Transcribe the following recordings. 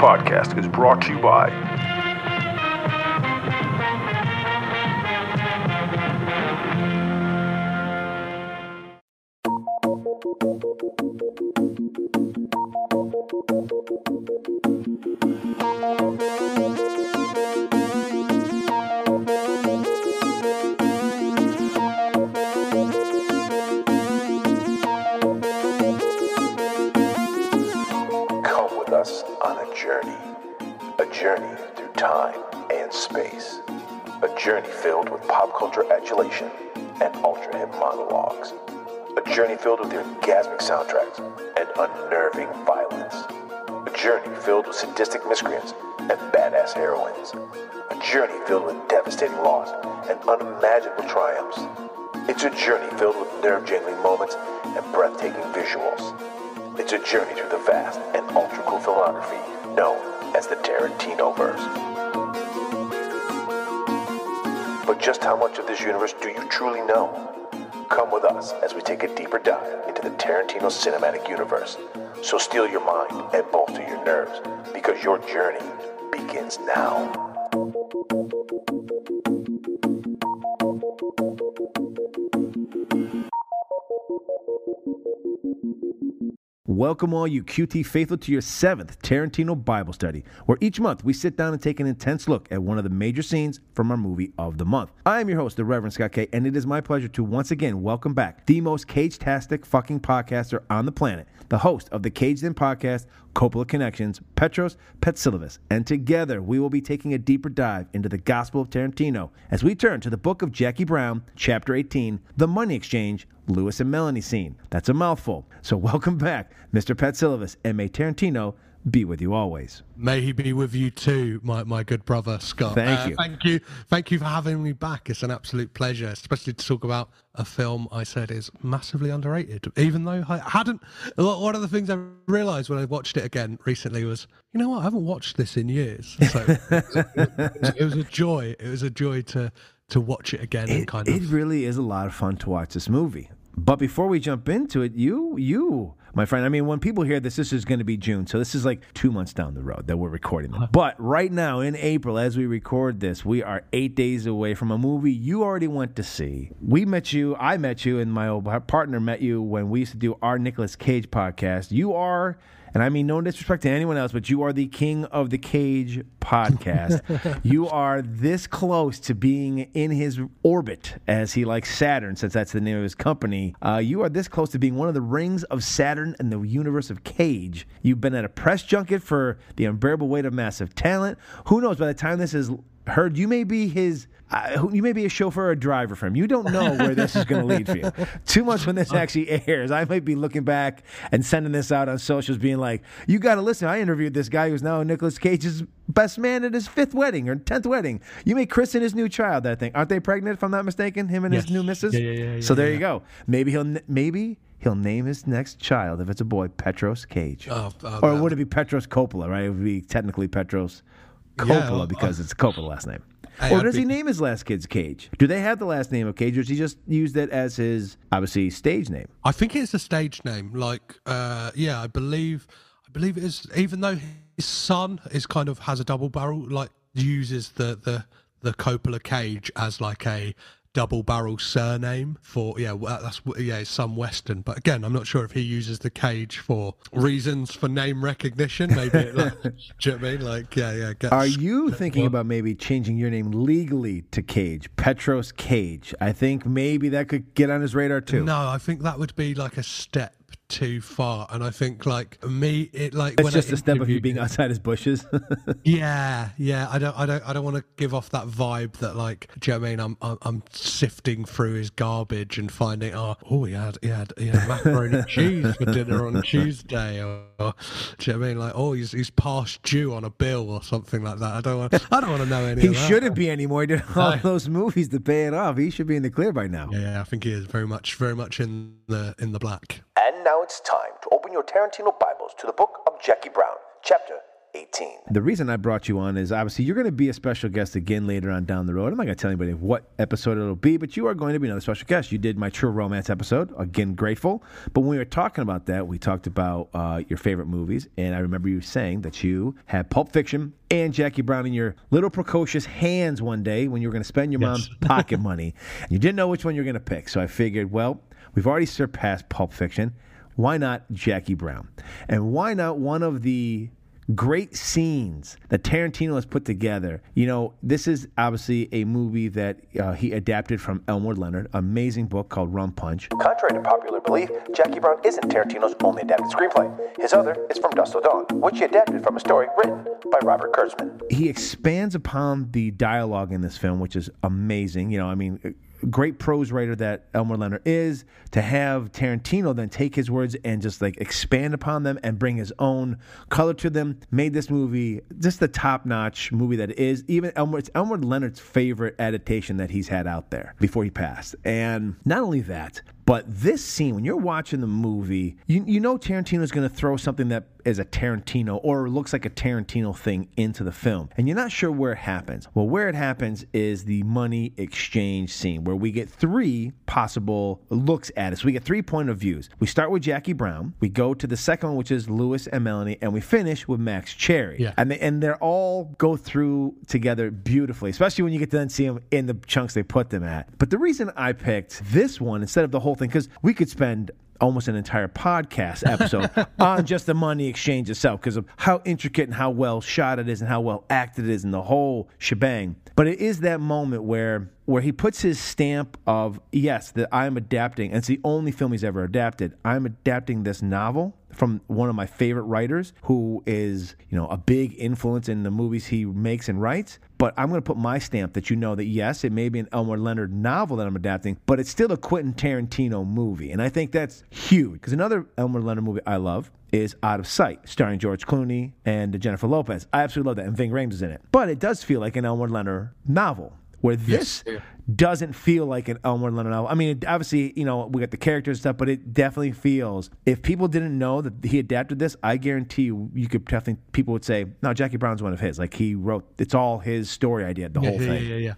podcast is brought to you by filled with pop culture adulation and ultra hip monologues. A journey filled with orgasmic soundtracks and unnerving violence. A journey filled with sadistic miscreants and badass heroines. A journey filled with devastating loss and unimaginable triumphs. It's a journey filled with nerve jangling moments and breathtaking visuals. It's a journey through the vast and ultra cool filmography known as the Tarantino verse. But just how much of this universe do you truly know? Come with us as we take a deeper dive into the Tarantino cinematic universe. So steel your mind and bolster your nerves because your journey begins now. Welcome, all you QT faithful, to your seventh Tarantino Bible study, where each month we sit down and take an intense look at one of the major scenes from our movie of the month. I am your host, the Reverend Scott K, and it is my pleasure to once again welcome back the most cage-tastic fucking podcaster on the planet, the host of the Caged In podcast, Coppola Connections, Petros Patsilivas, and together we will be taking a deeper dive into the Gospel of Tarantino as we turn to the book of Jackie Brown, chapter 18, The Money Exchange, Louis and Melanie scene. That's a mouthful. So welcome back, Mr. Patsilivas, and may Tarantino be with you always. May he be with you too, my, my good brother Scott. Thank Uh, you. Thank you. Thank you for having me back. It's an absolute pleasure, especially to talk about a film I said is massively underrated. Even though I hadn't. One of the things I realised when I watched it again recently was, you know what? I haven't watched this in years. So it was a joy. It was a joy to to watch it again and It, kind it of. really is a lot of fun to watch this movie. But before we jump into it, you, you, my friend, I mean, when people hear this, this is going to be June. So this is like two months down the road that we're recording Uh-huh. this. But right now in April, as we record this, we are eight days away from a movie you already went to see. We met you, I met you, and my old partner met you when we used to do our Nicolas Cage podcast. You are. And I mean no disrespect to anyone else, but you are the king of the cage podcast. you are this close to being in his orbit, as he likes Saturn, since that's the name of his company. Uh, you are this close to being one of the rings of Saturn in the universe of Cage. You've been at a press junket for the unbearable weight of massive talent. Who knows? By the time this is heard, you may be his. Uh, you may be a chauffeur or a driver for him. You don't know where this is going to lead for you. Two months when this actually airs, I might be looking back and sending this out on socials, being like, "You got to listen." I interviewed this guy who's now Nicolas Cage's best man at his fifth wedding or tenth wedding. You may christen his new child. I think aren't they pregnant? If I'm not mistaken, him and his new missus. Yeah, yeah, yeah, so there you go. Maybe he'll maybe he'll name his next child if it's a boy Petros Cage, Oh, oh, or would it be Petros Coppola? Right? It would be technically Petros Coppola Yeah, because it's Coppola last name. Hey, or does he name his last kid's Cage? Do they have the last name of Cage, or does he just use that as his obviously stage name? I think it's a stage name. Like, uh, yeah, I believe, I believe it is. Even though his son is kind of has a double barrel, like uses the the the Coppola Cage as like a double barrel surname for yeah well, that's yeah some western. But again i'm not sure if he uses the cage for reasons for name recognition. Maybe like, do you know what i mean? Like yeah yeah gets, Are you thinking about maybe changing your name legally to Cage, Petros Cage? I think maybe that could get on his radar too. no i think that would be like a step too far and i think like me it like it's when just I a step of you being outside his bushes. Yeah, yeah. I don't, I don't, I don't want to give off that vibe that like, do you know what I mean? I'm, I'm, I'm sifting through his garbage and finding, oh, oh, he had, he had, he had macaroni and cheese for dinner on Tuesday, or, or do you know what I mean? Like, oh, he's, he's past due on a bill or something like that. I don't want, I don't want to know any. he of that. shouldn't be anymore. He did all No. those movies to pay it off. He should be in the clear by now. Yeah, yeah, I think he is very much, very much in the, in the black. And now it's time to open your Tarantino Bibles to the book of Jackie Brown, chapter 18. The reason I brought you on is obviously you're going to be a special guest again later on down the road. I'm not going to tell anybody what episode it'll be, but you are going to be another special guest. You did my True Romance episode. Again, grateful. But when we were talking about that, we talked about uh, your favorite movies, and I remember you saying that you had Pulp Fiction and Jackie Brown in your little precocious hands one day when you were going to spend your mom's pocket money. And you didn't know which one you were going to pick. So I figured, well, we've already surpassed Pulp Fiction. Why not Jackie Brown? And why not one of the great scenes that Tarantino has put together. You know, this is obviously a movie that uh, he adapted from Elmore Leonard, amazing book called Rum Punch. Contrary to popular belief, Jackie Brown isn't Tarantino's only adapted screenplay. His other is From Dusk Till Dawn, which he adapted from a story written by Robert Kurtzman. He expands upon the dialogue in this film, which is amazing. You know, I mean, great prose writer that Elmore Leonard is, to have Tarantino then take his words and just like expand upon them and bring his own color to them, made this movie just the top notch movie that it is. Even Elmore, it's Elmore Leonard's favorite adaptation that he's had out there before he passed. And not only that, but this scene, when you're watching the movie, you, you know Tarantino's going to throw something that is a Tarantino or looks like a Tarantino thing into the film. And you're not sure where it happens. Well, where it happens is the money exchange scene where we get three possible looks at it. So we get three point of views. We start with Jackie Brown, we go to the second one, which is Louis and Melanie, and we finish with Max Cherry. Yeah. And, they, and they're all go through together beautifully, especially when you get to then see them in the chunks they put them at. But the reason I picked this one instead of the whole thing, because we could spend almost an entire podcast episode on just the money exchange itself because of how intricate and how well shot it is and how well acted it is and the whole shebang. But it is that moment where where he puts his stamp of yes that I'm adapting and it's the only film he's ever adapted. I'm adapting this novel from one of my favorite writers who is, you know, a big influence in the movies he makes and writes. But I'm going to put my stamp that you know that yes, it may be an Elmore Leonard novel that I'm adapting, but it's still a Quentin Tarantino movie. And I think that's huge because another Elmore Leonard movie I love is Out of Sight, starring George Clooney and Jennifer Lopez. I absolutely love that, and Ving Rhames is in it. But it does feel like an Elmore Leonard novel where this Yes. doesn't feel like an Elmore Leonard novel. I mean, it, obviously, you know, we got the characters and stuff, but it definitely feels. If people didn't know that he adapted this, I guarantee you, you could definitely people would say, "No, Jackie Brown's one of his." Like he wrote, it's all his story idea, the whole yeah, thing. Yeah, yeah, yeah.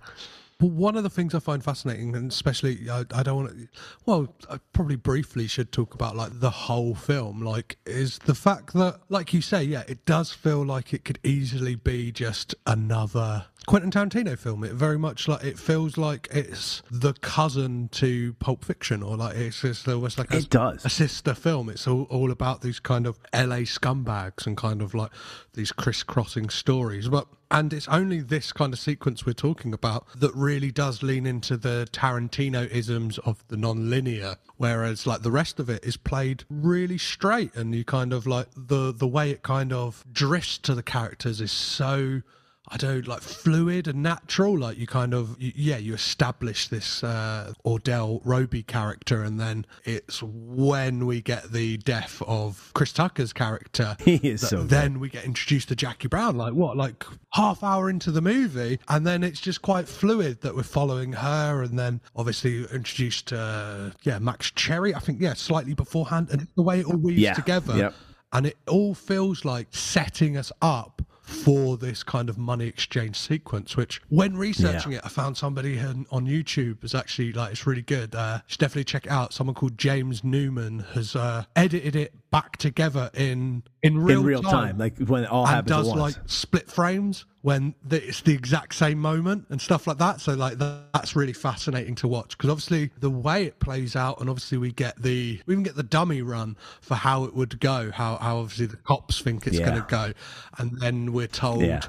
Well, one of the things I find fascinating, and especially I, I don't want to. Well, I probably briefly should talk about like the whole film. Like, is the fact that, like you say, yeah, it does feel like it could easily be just another Quentin Tarantino film. It very much like it feels like it's the cousin to Pulp Fiction, or like it's just almost like a, It does. a sister film. It's all, all about these kind of LA scumbags and kind of like these crisscrossing stories. But and it's only this kind of sequence we're talking about that really does lean into the Tarantino isms of the non-linear, whereas like the rest of it is played really straight, and you kind of like the the way it kind of drifts to the characters is so. I don't like fluid and natural. Like you kind of, you, yeah, you establish this uh, Ordell Robbie character, and then it's when we get the death of Chris Tucker's character. He is so good. Then we get introduced to Jackie Brown. Like what? Like half hour into the movie, and then it's just quite fluid that we're following her, and then obviously introduced to yeah Max Cherry. I think yeah, slightly beforehand, and the way it all weaves Yeah. together Yep. and it all feels like setting us up for this kind of money exchange sequence which when researching Yeah. it i found somebody on, on youtube is actually like it's really good uh should definitely check it out someone called james newman has uh edited it back together in in real, in real time, like when it all and happens does like split frames when the, it's the exact same moment and stuff like that. So like that, that's really fascinating to watch because obviously the way it plays out, and obviously we get the we even get the dummy run for how it would go, how how obviously the cops think it's Yeah. going to go, and then we're told. Yeah.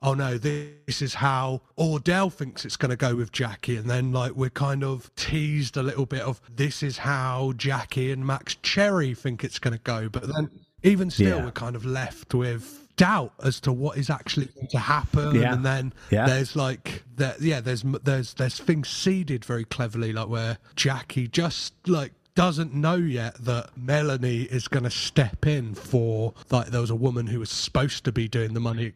Oh no, this is how Ordell thinks it's going to go with Jackie. And then, like, we're kind of teased a little bit of this is how Jackie and Max Cherry think it's going to go. But then, even still, Yeah. we're kind of left with doubt as to what is actually going to happen. Yeah. And then Yeah. there's like, there, yeah, there's there's there's things seeded very cleverly, like where Jackie just like doesn't know yet that Melanie is going to step in for like there was a woman who was supposed to be doing the money.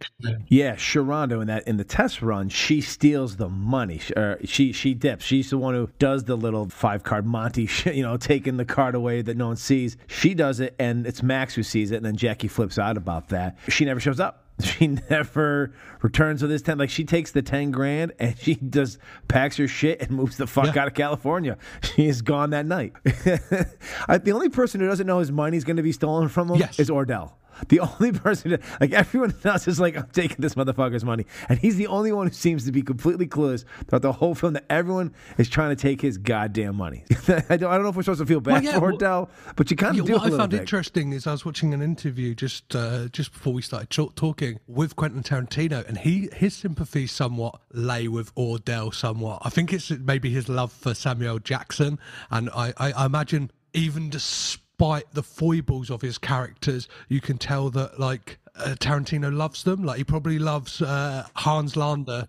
Yeah, Sheronda in that in the test run, she steals the money. She, or she she dips. She's the one who does the little five card Monty, you know, taking the card away that no one sees. She does it, and it's Max who sees it, and then Jackie flips out about that. She never shows up. She never returns with this ten. Like she takes the ten grand and she just packs her shit and moves the fuck Yeah. out of California. She is gone that night. I, the only person who doesn't know his money's going to be stolen from him Yes. is Ordell. The only person, like everyone else, is like, I'm taking this motherfucker's money, and he's the only one who seems to be completely clueless throughout the whole film that everyone is trying to take his goddamn money. I don't, I don't know if we're supposed to feel bad Well, yeah, for well- Ordell, but you kind Yeah, of do what a I found bit. interesting is I was watching an interview just uh, just before we started talking with Quentin Tarantino, and he his sympathies somewhat lay with Ordell. Somewhat, I think it's maybe his love for Samuel Jackson, and I, I, I imagine even despite the foibles of his characters, you can tell that like. Uh, Tarantino loves them. Like he probably loves uh, Hans Landa,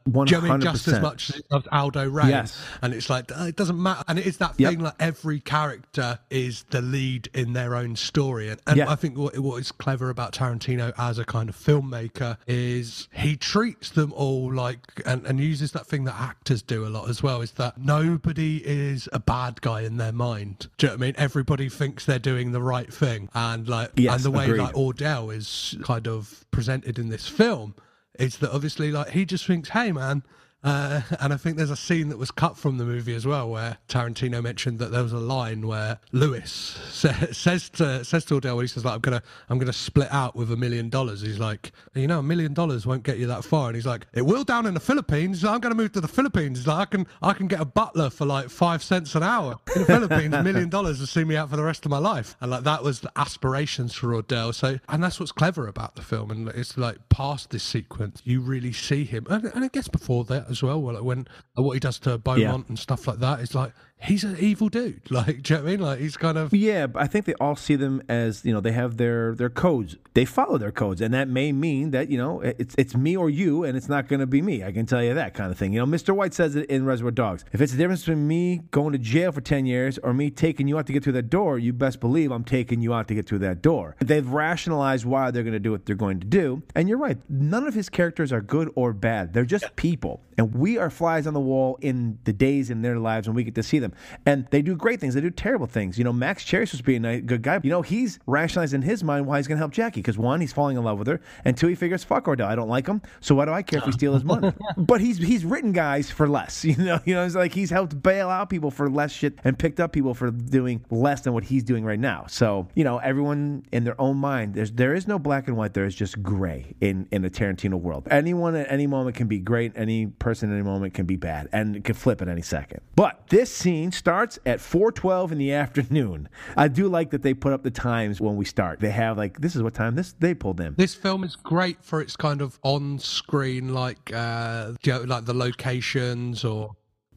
just as much as he loves Aldo Ray. Yes. And it's like uh, it doesn't matter. And it is that Yep. thing like every character is the lead in their own story. And, and Yeah. I think what, what is clever about Tarantino as a kind of filmmaker is he treats them all like and, and uses that thing that actors do a lot as well. Is that nobody is a bad guy in their mind. Do you know what I mean? Everybody thinks they're doing the right thing, and like Yes, and the way agreed. like Ordell is kind of presented in this film is that obviously like he just thinks, hey man. Uh, and I think there's a scene that was cut from the movie as well, where Tarantino mentioned that there was a line where Louis sa- says to says to Ordell, he says like, "I'm gonna I'm gonna split out with a million dollars." He's like, "You know, a million dollars won't get you that far." And he's like, "It will down in the Philippines. He's like, I'm gonna move to the Philippines. He's like, I can I can get a butler for like five cents an hour in the Philippines. A million dollars will see me out for the rest of my life." And like that was the aspirations for Ordell. So and that's what's clever about the film. And it's like past this sequence, you really see him, and, and I guess before that as well, like when what he does to Beaumont and stuff like that. Is like he's an evil dude. Like, do you know what I mean? Like he's kind of Yeah, but I think they all see them as you know they have their their codes. They follow their codes, and that may mean that you know it's it's me or you, and it's not going to be me. I can tell you that kind of thing. You know, Mr. White says it in Reservoir Dogs. If it's the difference between me going to jail for ten years or me taking you out to get through that door, you best believe I'm taking you out to get through that door. They've rationalized why they're going to do what they're going to do, and you're right. None of his characters are good or bad. They're just people, and we are flies on the wall in the days in their lives when we get to see them. And they do great things. They do terrible things. You know, Max Cherry was being a good guy. You know, he's rationalized in his mind why he's going to help Jackie because one, he's falling in love with her, and two, he figures, fuck Ordell, I don't like him, so why do I care if we steal his money? but he's he's written guys for less. You know, you know, it's like he's helped bail out people for less shit and picked up people for doing less than what he's doing right now. So you know, everyone in their own mind, there's there is no black and white. There is just gray in in the Tarantino world. Anyone at any moment can be great. Any person at any moment can be bad, and it can flip at any second. But this scene starts at 4:12 in the afternoon. I do like that they put up the times when we start. They have like this is what time this they pulled in. This film is great for its kind of on-screen, like uh, you know, like the locations or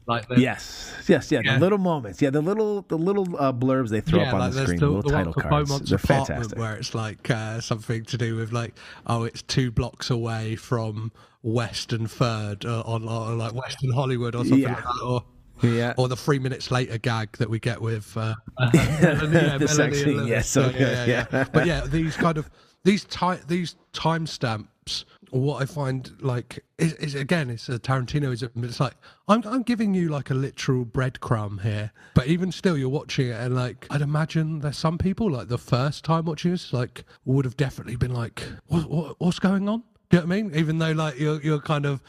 like the, Yes, yes, yeah, Yeah. The little moments, yeah, the little the little uh, blurbs they throw yeah, up on like the screen, the, little the title cards. Beaumont's They're fantastic. where it's like uh, something to do with like oh, it's two blocks away from Western Third uh, on, on like Western Hollywood or something Yeah. like that, or. Yeah. Or the three minutes later gag that we get with uh, yeah, The sex Melanie scene, yeah, so yeah. But yeah, these kind of these ti- these timestamps. What I find like is, is again, it's a Tarantinoism. It's like I'm I'm giving you like a literal breadcrumb here, but even still, you're watching it and like I'd imagine there's some people like the first time watching this like would have definitely been like, what, what what's going on? Do you know what I mean? Even though like you're you're kind of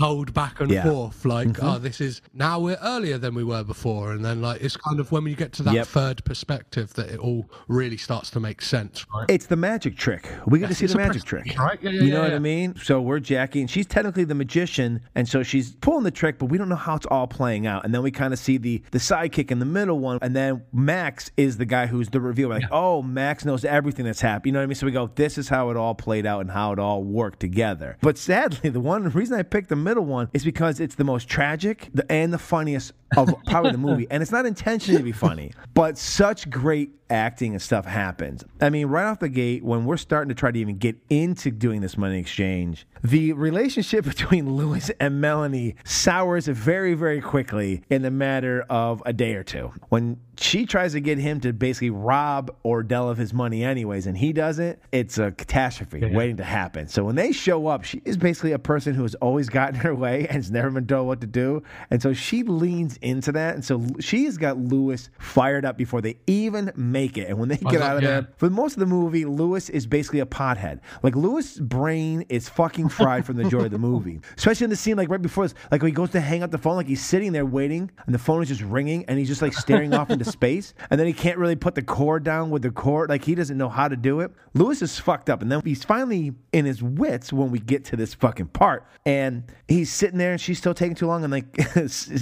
told back and Yeah. forth, like, Mm-hmm. oh, this is now we're earlier than we were before, and then like it's kind of when you get to that Yep. third perspective that it all really starts to make sense, right? It's the magic trick. We get to see the magic trick. right? Yeah, yeah, you know what. I mean? So we're Jackie, and she's technically the magician, and so she's pulling the trick, but we don't know how it's all playing out. And then we kind of see the the sidekick in the middle one, and then Max is the guy who's the reveal. Like, oh, Max knows everything that's happened. You know what I mean? So we go, this is how it all played out and how it all worked together. But sadly, the one reason I picked the middle one is because it's the most tragic and the funniest of probably the movie, and it's not intentionally to be funny, but such great acting and stuff happens. I mean, right off the gate, when we're starting to try to even get into doing this money exchange, the relationship between Louis and Melanie sours very, very quickly in the matter of a day or two. When she tries to get him to basically rob Ordell of his money, anyways, and he doesn't, it's a catastrophe waiting to happen. So when they show up, she is basically a person who has always gotten her way and has never been told what to do. And so she leans into that. And so she has got Louis fired up before they even make make it. And when they get out of there, for most of the movie, Louis is basically a pothead. Like Louis' brain is fucking fried from the joy of the movie. Especially in the scene like right before this, like when he goes to hang up the phone, like he's sitting there waiting, and the phone is just ringing, and he's just like staring off into space, and then he can't really put the cord down with the cord, like he doesn't know how to do it. Louis is fucked up, and then he's finally in his wits when we get to this fucking part, and he's sitting there, and she's still taking too long, and like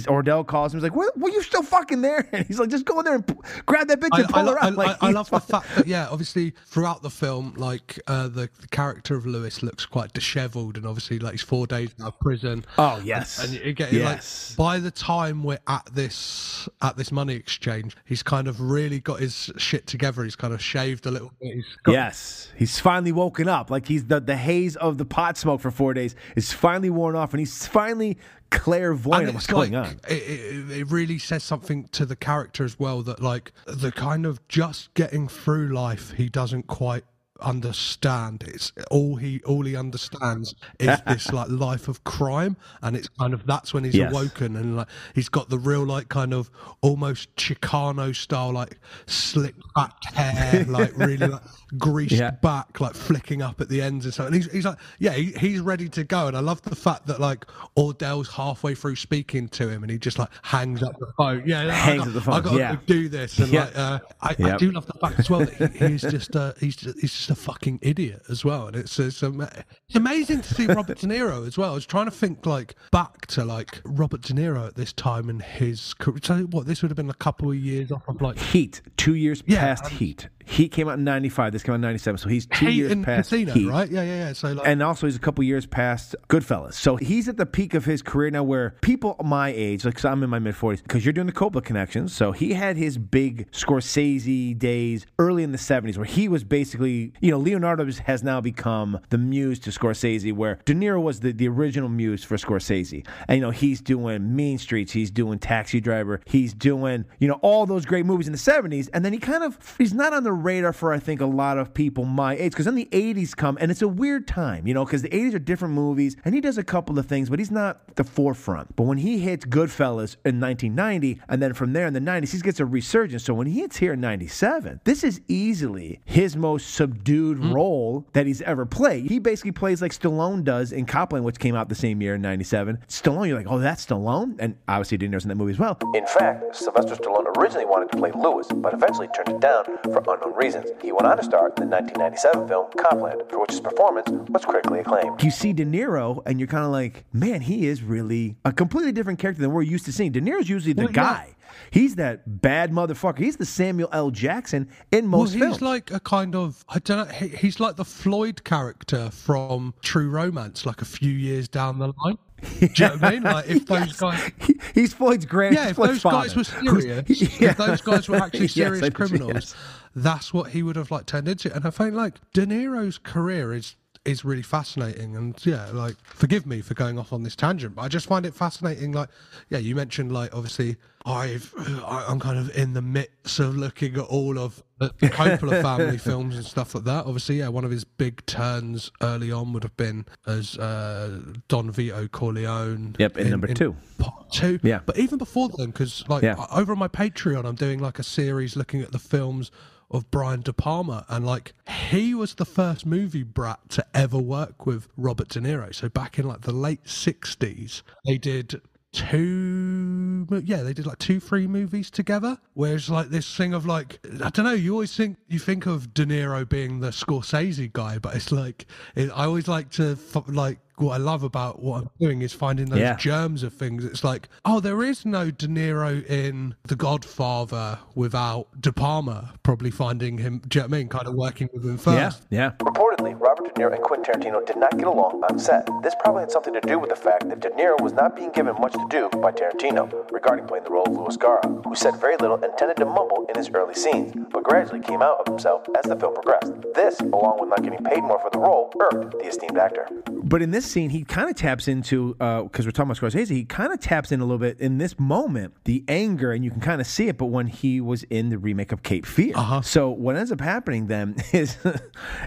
Ordell calls him, he's like, "What? Well, you still fucking there?" And he's like, "Just go in there and p- grab that bitch I, and pull I, her I. Like, I, I love the fact that yeah, obviously throughout the film, like uh, the, the character of Louis looks quite dishevelled, and obviously like he's four days out of prison. Oh yes, And you get yes. like by the time we're at this at this money exchange, he's kind of really got his shit together. He's kind of shaved a little bit. He's got, Yes, he's finally woken up. Like he's the the haze of the pot smoke for four days is finally worn off, and he's finally clairvoyant what's it's going like on. it, it really says something to the character as well that like the kind of just getting through life he doesn't quite understand it's all he all he understands is this like life of crime and it's kind of that's when he's Yes. awoken and like he's got the real like kind of almost chicano style like slick back hair like really like greased Yeah. back like flicking up at the ends and so and he's, he's like yeah he, he's ready to go and i love the fact that like ordell's halfway through speaking to him and he just like hangs up the phone yeah I Hangs got- up the phone, i gotta yeah. go do this and Yeah. like uh, I, I do love the fact as well that he, he's just uh, he's just, he's just a fucking idiot as well and it's it's, ama- it's amazing to see robert de niro as well i was trying to think like back to like robert de niro at this time in his career so what this would have been a couple of years off of like Heat, two years Yeah, past um, Heat. Heat came out in '95. This came out in '97, so he's two Hate years past casino Heat. right yeah yeah yeah so like And also, he's a couple years past Goodfellas. So he's at the peak of his career now where people my age, like, 'cause I'm in my mid 40s, because you're doing the Coppola connections. So he had his big Scorsese days early in the 70s where he was basically, you know, Leonardo has now become the muse to Scorsese, where De Niro was the, the original muse for Scorsese. And, you know, he's doing Mean Streets, he's doing Taxi Driver, he's doing, you know, all those great movies in the 70s. And then he kind of, he's not on the radar for, I think, a lot of people my age, because then the 80s come, and it's a weird time, you know, because the 80s are different movies, and he does a couple of things, but he's not the forefront. But when he hits Goodfellas in 1990, and then from there in the 90s, he gets a resurgence. So when he hits here in 97, this is easily his most subdued hmm. role that he's ever played. He basically plays like Stallone does in Copland, which came out the same year in 97. Stallone, you're like, oh, that's Stallone? And obviously, De Niro's in that movie as well. In fact, Sylvester Stallone originally wanted to play Lewis, but eventually turned it down for unknown reasons. He went on to star in the 1997 film Copland, for which his performance was critically acclaimed. you see De Niro and you're kind of like, man, he is really a completely different character than we're used to seeing. De Niro's usually the Well, yeah. guy. He's that bad motherfucker. He's the Samuel L. Jackson in Well, most he's films. like a kind of I don't know. He's like the Floyd character from True Romance, like a few years down the line. Do you know what I mean? Like if those Yes. guys, He- he's Floyd's grand. yeah, if Floyd's those guys were serious, Yeah. if those guys were actually serious know, criminals, yes. That's what he would have like turned into. And I think like De Niro's career is is really fascinating. And yeah, like forgive me for going off on this tangent, but I just find it fascinating. Like, yeah, you mentioned like obviously I've I'm kind of in the midst of looking at all of the Coppola family films and stuff like that. Obviously, yeah, one of his big turns early on would have been as uh, Don Vito Corleone. Yep, in number two. Part two. Yeah. But even before then, because like Yeah. over on my Patreon, I'm doing like a series looking at the films of Brian De Palma, and like he was the first movie brat to ever work with Robert De Niro. So back in like the late '60s, they did two yeah they did like two three movies together whereas like this thing of like i don't know you always think you think of de niro being the scorsese guy but it's like it, i always like to like what I love about what I'm doing is finding those Yeah. germs of things. It's like, oh, there is no De Niro in The Godfather without De Palma probably finding him, do you know what I mean? Kind of working with him Yeah, first. yeah. Reportedly, Robert De Niro and Quentin Tarantino did not get along on set. This probably had something to do with the fact that De Niro was not being given much to do by Tarantino regarding playing the role of Louis Gara, who said very little and tended to mumble in his early scenes, but gradually came out of himself as the film progressed. This, along with not getting paid more for the role, irked the esteemed actor. But in this scene, he kind of taps into because we're talking about Scorsese. He kind of taps in a little bit in this moment the anger, and you can kind of see it. But when he was in the remake of Cape Fear, Uh-huh. so what ends up happening then is,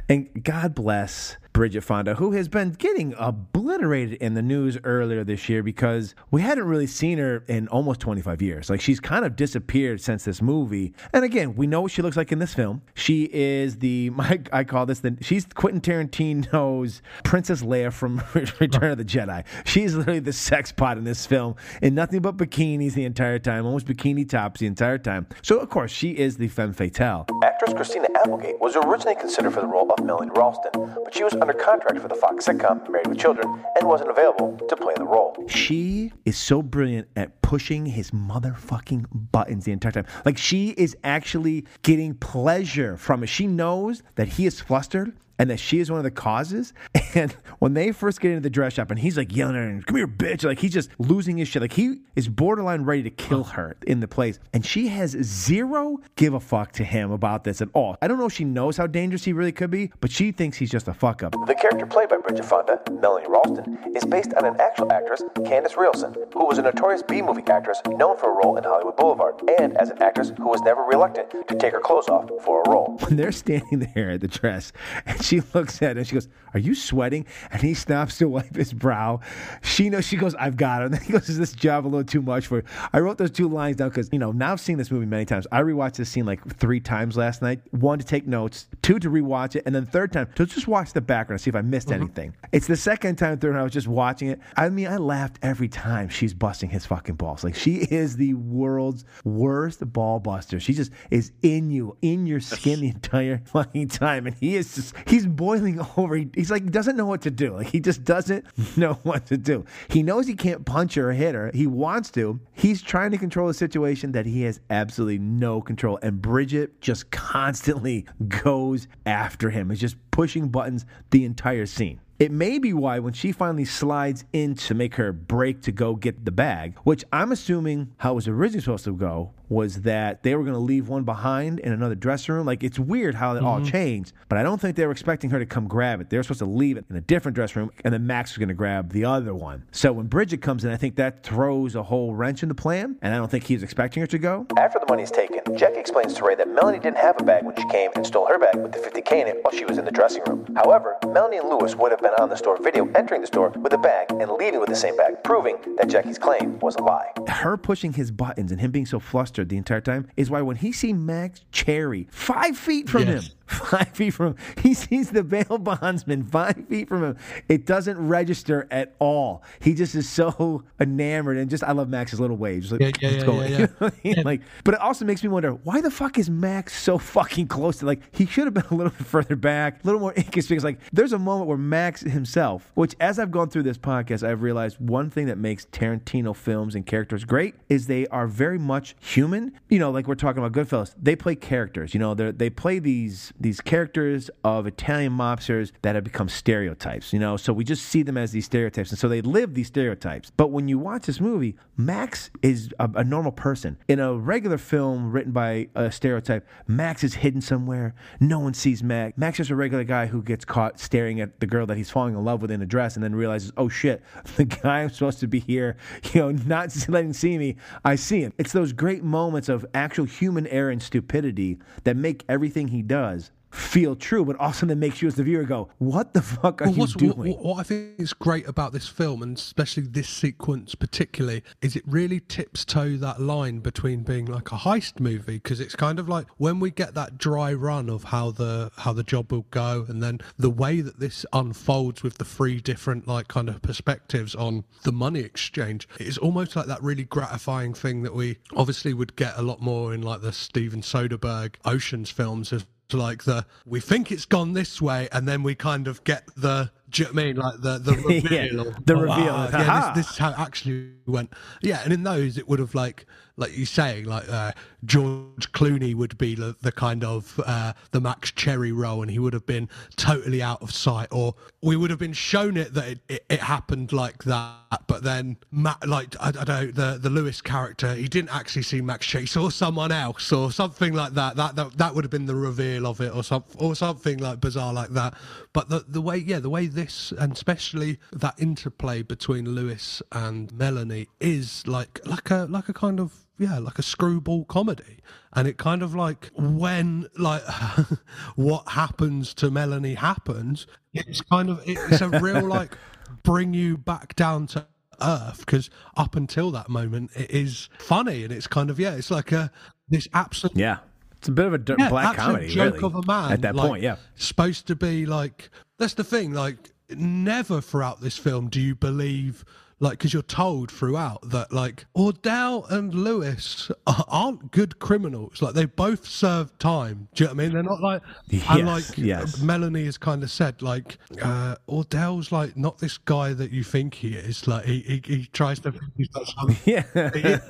and God bless Bridget Fonda, who has been getting obliterated in the news earlier this year because we hadn't really seen her in almost 25 years. Like she's kind of disappeared since this movie. And again, we know what she looks like in this film. She is the my I call this the she's Quentin Tarantino's Princess Leia from Return of the Jedi. She's literally the sex pot in this film, in nothing but bikinis the entire time, almost bikini tops the entire time. So of course she is the femme fatale. Actress Christina Applegate was originally considered for the role of Melanie Ralston, but she was under contract for the Fox sitcom Married with Children and wasn't available to play the role. She is so brilliant at pushing his motherfucking buttons the entire time. Like she is actually getting pleasure from it. She knows that he is flustered and that she is one of the causes. And when they first get into the dress shop and he's like yelling at her, come here, bitch. Like he's just losing his shit. Like he is borderline ready to kill her in the place. And she has zero give a fuck to him about this at all. I don't know if she knows how dangerous he really could be, but she thinks he's just a fuck up. The character played by Bridget Fonda, Melanie Ralston, is based on an actual actress, Candice Rialson, who was a notorious B movie actress known for a role in Hollywood Boulevard, and as an actress who was never reluctant to take her clothes off for a role. When they're standing there at the dress and she looks at him and she goes, Are you sweating? And he stops to wipe his brow. She knows, she goes, I've got it. And then he goes, Is this job a little too much for you? I wrote those two lines down because, you know, now I've seen this movie many times. I rewatched this scene like three times last night. One to take notes, two to rewatch it, and then third time to just watch the background, and see if I missed mm-hmm. anything. It's the second time through, and I was just watching it. I mean, I laughed every time she's busting his fucking balls. Like, she is the world's worst ball buster. She just is in you, in your skin the entire fucking time. And he is just, he's boiling over. He- He's like, doesn't know what to do. Like, he just doesn't know what to do. He knows he can't punch her or hit her. He wants to. He's trying to control a situation that he has absolutely no control. And Bridget just constantly goes after him. Is just pushing buttons the entire scene. It may be why when she finally slides in to make her break to go get the bag, which I'm assuming how it was originally supposed to go, was that they were going to leave one behind in another dressing room. Like it's weird how it all mm-hmm. changed, but I don't think they were expecting her to come grab it. They were supposed to leave it in a different dressing room, and then Max was going to grab the other one. So when Bridget comes in, I think that throws a whole wrench in the plan, and I don't think he was expecting her to go. After the money is taken, Jackie explains to Ray that Melanie didn't have a bag when she came and stole her bag with the 50k in it while she was in the dressing room. However, Melanie and Louis would have been on the store video entering the store with a bag and leaving with the same bag, proving that Jackie's claim was a lie. her pushing his buttons and him being so flustered the entire time is why when he sees Max Cherry five feet from Yes. him, five feet from him, he sees the bail bondsman five feet from him. It doesn't register at all. He just is so enamored and just I love Max's little waves. Like, Yeah, yeah, "What's yeah, going-" yeah, You know I mean? Like, but it also makes me wonder why the fuck is Max so fucking close to like he should have been a little bit further back, a little more inconspicuous. Like there's a moment where Max himself, which as I've gone through this podcast, I've realized one thing that makes Tarantino films and characters great is they are very much human. You know, like we're talking about Goodfellas, they play characters. You know, they they play these these characters of Italian mobsters that have become stereotypes. You know, so we just see them as these stereotypes, and so they live these stereotypes. But when you watch this movie, Max is a, a normal person in a regular film written by a stereotype. Max is hidden somewhere. No one sees Max. Max is a regular guy who gets caught staring at the girl that he's falling in love with in a dress, and then realizes, oh shit, the guy I'm supposed to be here, you know, not letting see me, I see him. It's those great moments of actual human error and stupidity that make everything he does feel true, but also that makes you as the viewer go, what the fuck are Well, you doing? what, what, I think is great about this film, and especially this sequence particularly, is it really tips toe that line between being like a heist movie because it's kind of like when we get that dry run of how the how the job will go, and then the way that this unfolds with the three different like kind of perspectives on the money exchange, it's almost like that really gratifying thing that we obviously would get a lot more in like the Steven Soderbergh Ocean's films. As like the we think it's gone this way and then we kind of get the do you know what I mean? Like the the reveal. of, the oh, reveal ah, of, yeah this, this is how it actually went. Yeah and in those it would have like like you're saying like uh, George Clooney would be the, the kind of uh, the Max Cherry role and he would have been totally out of sight or we would have been shown it that it, it, it happened like that but then Matt like I, I don't know the the Louis character he didn't actually see Max Cherry he saw someone else or something like that. That that, that would have been the reveal of it or some, or something like bizarre like that. But the the way yeah the way this and especially that interplay between Louis and Melanie is like like a like a kind of yeah, like a screwball comedy. And it kind of like when like what happens to Melanie happens, it's kind of it's a real like bring you back down to earth because up until that moment it is funny and it's kind of yeah, it's like a this absolute Yeah. It's a bit of a d- yeah, black comedy, joke really. of a man At that like, point, yeah. supposed to be like that's the thing like never throughout this film do you believe like because you're told throughout that like Ordell and Louis aren't good criminals like they both serve time do you know what I mean they're not like Yes, and like yes. Melanie has kind of said like uh Ordell's like not this guy that you think he is like he he, he tries to think he's like some Yeah.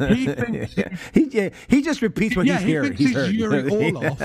he, he thinks he, yeah, he just repeats what yeah, he's he hearing. thinks He's he's heard. Yuri Orlov